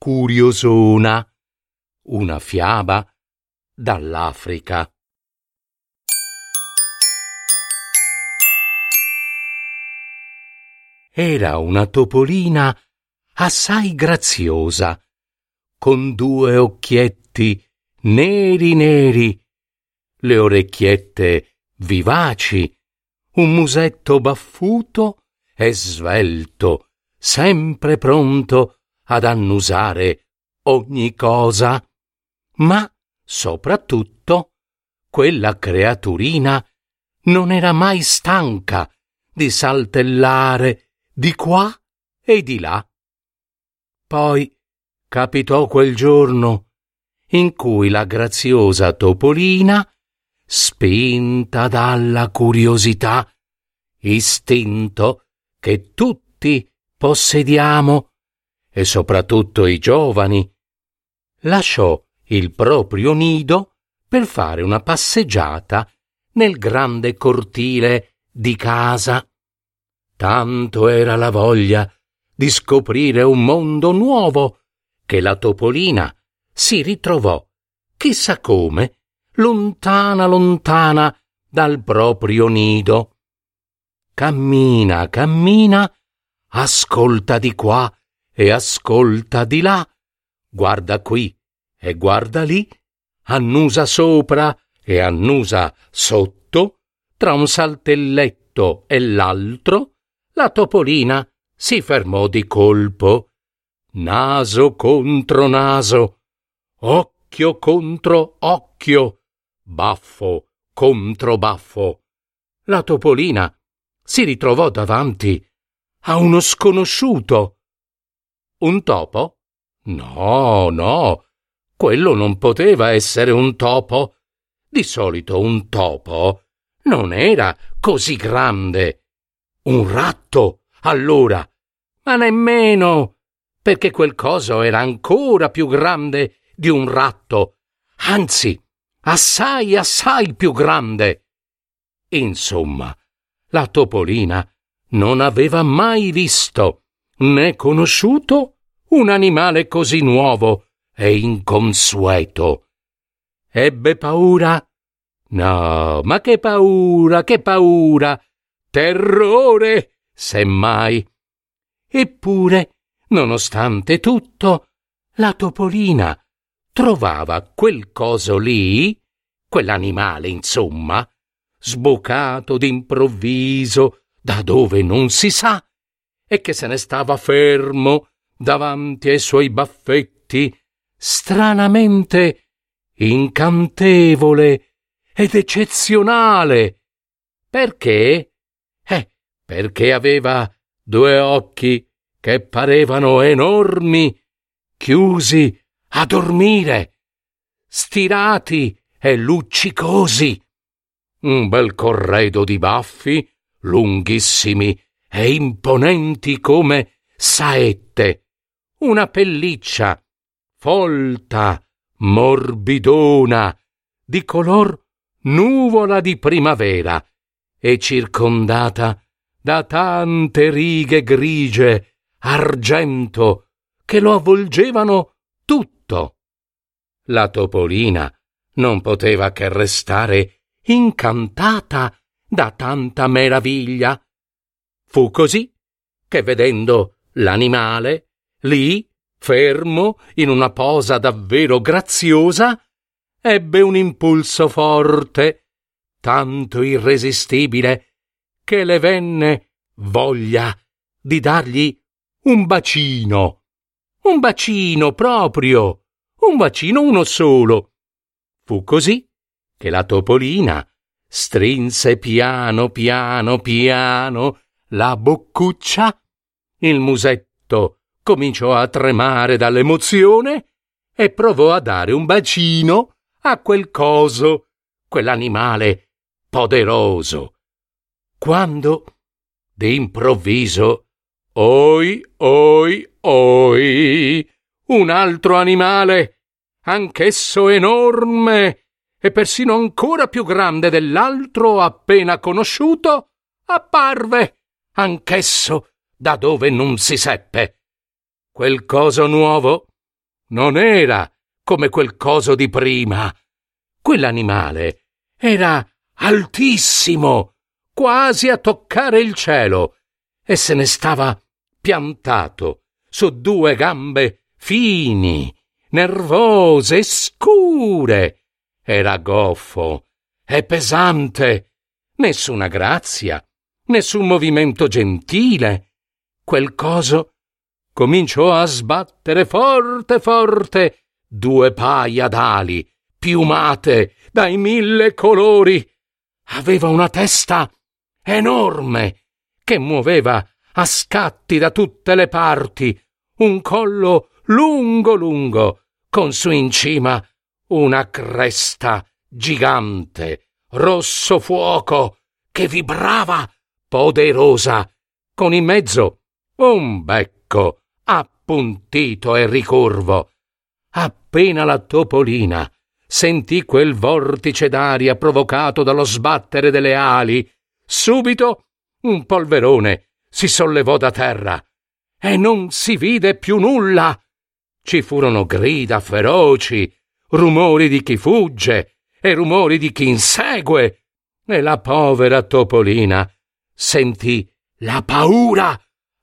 curiosona. Una fiaba dall'Africa. Era una topolina assai graziosa, con due occhietti neri neri, le orecchiette vivaci, un musetto baffuto e svelto, sempre pronto ad annusare ogni cosa, ma soprattutto quella creaturina non era mai stanca di saltellare di qua e di là. Poi capitò quel giorno in cui la graziosa topolina, spinta dalla curiosità, istinto che tutti possediamo, e soprattutto i giovani, lasciò il proprio nido per fare una passeggiata nel grande cortile di casa. Tanto era la voglia di scoprire un mondo nuovo che la topolina si ritrovò, chissà come, lontana lontana dal proprio nido. Cammina, cammina, ascolta di qua e ascolta di là, guarda qui e guarda lì, annusa sopra e annusa sotto, tra un saltelletto e l'altro, la topolina si fermò di colpo, naso contro naso, occhio contro occhio, baffo contro baffo. La topolina si ritrovò davanti a uno sconosciuto un topo? No, no, quello non poteva essere un topo. Di solito un topo non era così grande. Un ratto, allora, ma nemmeno, perché quel coso era ancora più grande di un ratto, anzi, assai, assai più grande. Insomma, la topolina non aveva mai visto né conosciuto un animale così nuovo e inconsueto. Ebbe paura? No, ma che paura, che paura! Terrore, semmai. Eppure, nonostante tutto, la topolina trovava quel coso lì, quell'animale, insomma, sbocato d'improvviso da dove non si sa, e che se ne stava fermo davanti ai suoi baffetti, stranamente incantevole ed eccezionale. Perché? Eh, perché aveva due occhi che parevano enormi, chiusi a dormire, stirati e luccicosi. Un bel corredo di baffi, lunghissimi e imponenti come saette, una pelliccia folta, morbidona, di color nuvola di primavera e circondata da tante righe grigie, argento, che lo avvolgevano tutto. La topolina non poteva che restare incantata da tanta meraviglia Fu così che vedendo l'animale, lì, fermo, in una posa davvero graziosa, ebbe un impulso forte, tanto irresistibile, che le venne voglia di dargli un bacino. Un bacino proprio. Un bacino uno solo. Fu così che la topolina strinse piano piano piano la boccuccia, il musetto cominciò a tremare dall'emozione e provò a dare un bacino a quel coso, quell'animale poderoso. Quando, d'improvviso, oi, oi, oi, un altro animale, anch'esso enorme e persino ancora più grande dell'altro appena conosciuto, apparve, anch'esso da dove non si seppe. Quel coso nuovo non era come quel coso di prima. Quell'animale era altissimo, quasi a toccare il cielo, e se ne stava piantato su due gambe fini, nervose e scure. Era goffo e pesante, nessuna grazia, nessun movimento gentile. Quel coso cominciò a sbattere forte forte due paia d'ali, piumate dai mille colori. Aveva una testa enorme che muoveva a scatti da tutte le parti, un collo lungo lungo, con su in cima una cresta gigante, rosso fuoco, che vibrava poderosa, con in mezzo un becco appuntito e ricurvo. Appena la topolina sentì quel vortice d'aria provocato dallo sbattere delle ali, subito un polverone si sollevò da terra e non si vide più nulla. Ci furono grida feroci, rumori di chi fugge e rumori di chi insegue, e la povera topolina sentì la paura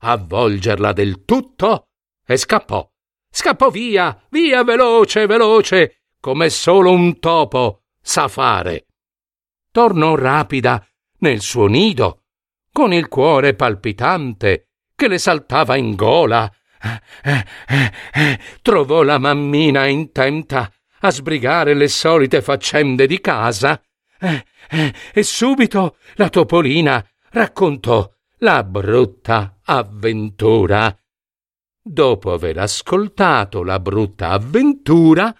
avvolgerla del tutto e scappò. Scappò via, via veloce, veloce, come solo un topo sa fare. Tornò rapida nel suo nido, con il cuore palpitante che le saltava in gola. Trovò la mammina intenta a sbrigare le solite faccende di casa e subito la topolina raccontò la brutta avventura. Dopo aver ascoltato la brutta avventura,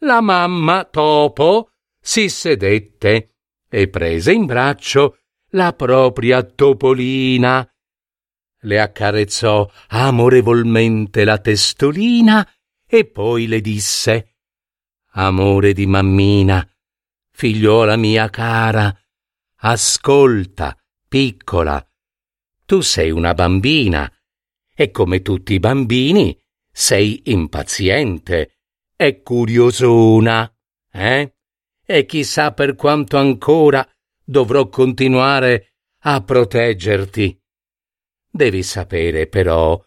la mamma topo si sedette e prese in braccio la propria topolina. Le accarezzò amorevolmente la testolina e poi le disse Amore di mammina, figliuola mia cara, ascolta, piccola, tu sei una bambina e come tutti i bambini sei impaziente e curiosona, eh? E chissà per quanto ancora dovrò continuare a proteggerti. Devi sapere però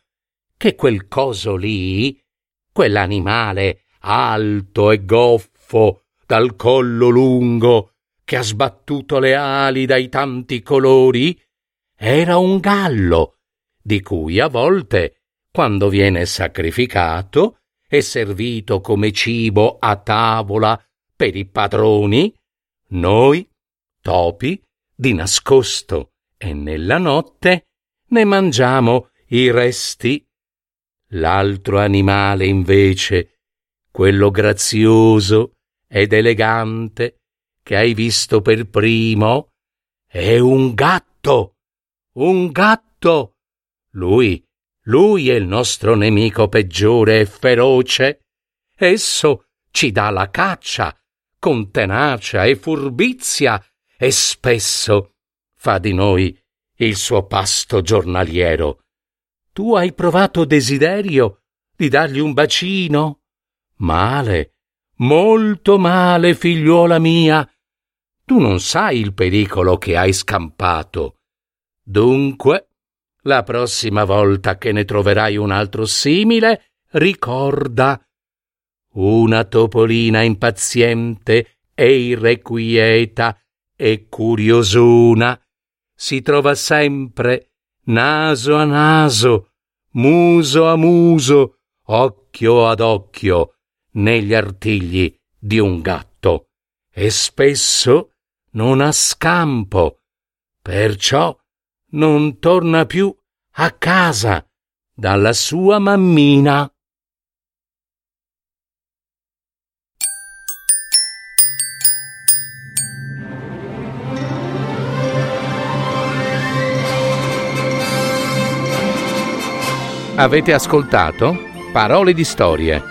che quel coso lì, quell'animale alto e goffo, dal collo lungo, che ha sbattuto le ali dai tanti colori, era un gallo, di cui a volte, quando viene sacrificato e servito come cibo a tavola per i padroni, noi, topi, di nascosto e nella notte, ne mangiamo i resti. L'altro animale, invece, quello grazioso ed elegante che hai visto per primo, è un gatto un gatto. Lui, lui è il nostro nemico peggiore e feroce. Esso ci dà la caccia, con tenacia e furbizia, e spesso fa di noi il suo pasto giornaliero. Tu hai provato desiderio di dargli un bacino? Male, molto male, figliuola mia. Tu non sai il pericolo che hai scampato. Dunque, la prossima volta che ne troverai un altro simile, ricorda una topolina impaziente e irrequieta e curiosuna si trova sempre naso a naso, muso a muso, occhio ad occhio negli artigli di un gatto e spesso non ha scampo. Perciò non torna più a casa dalla sua mammina. Avete ascoltato Parole di storie,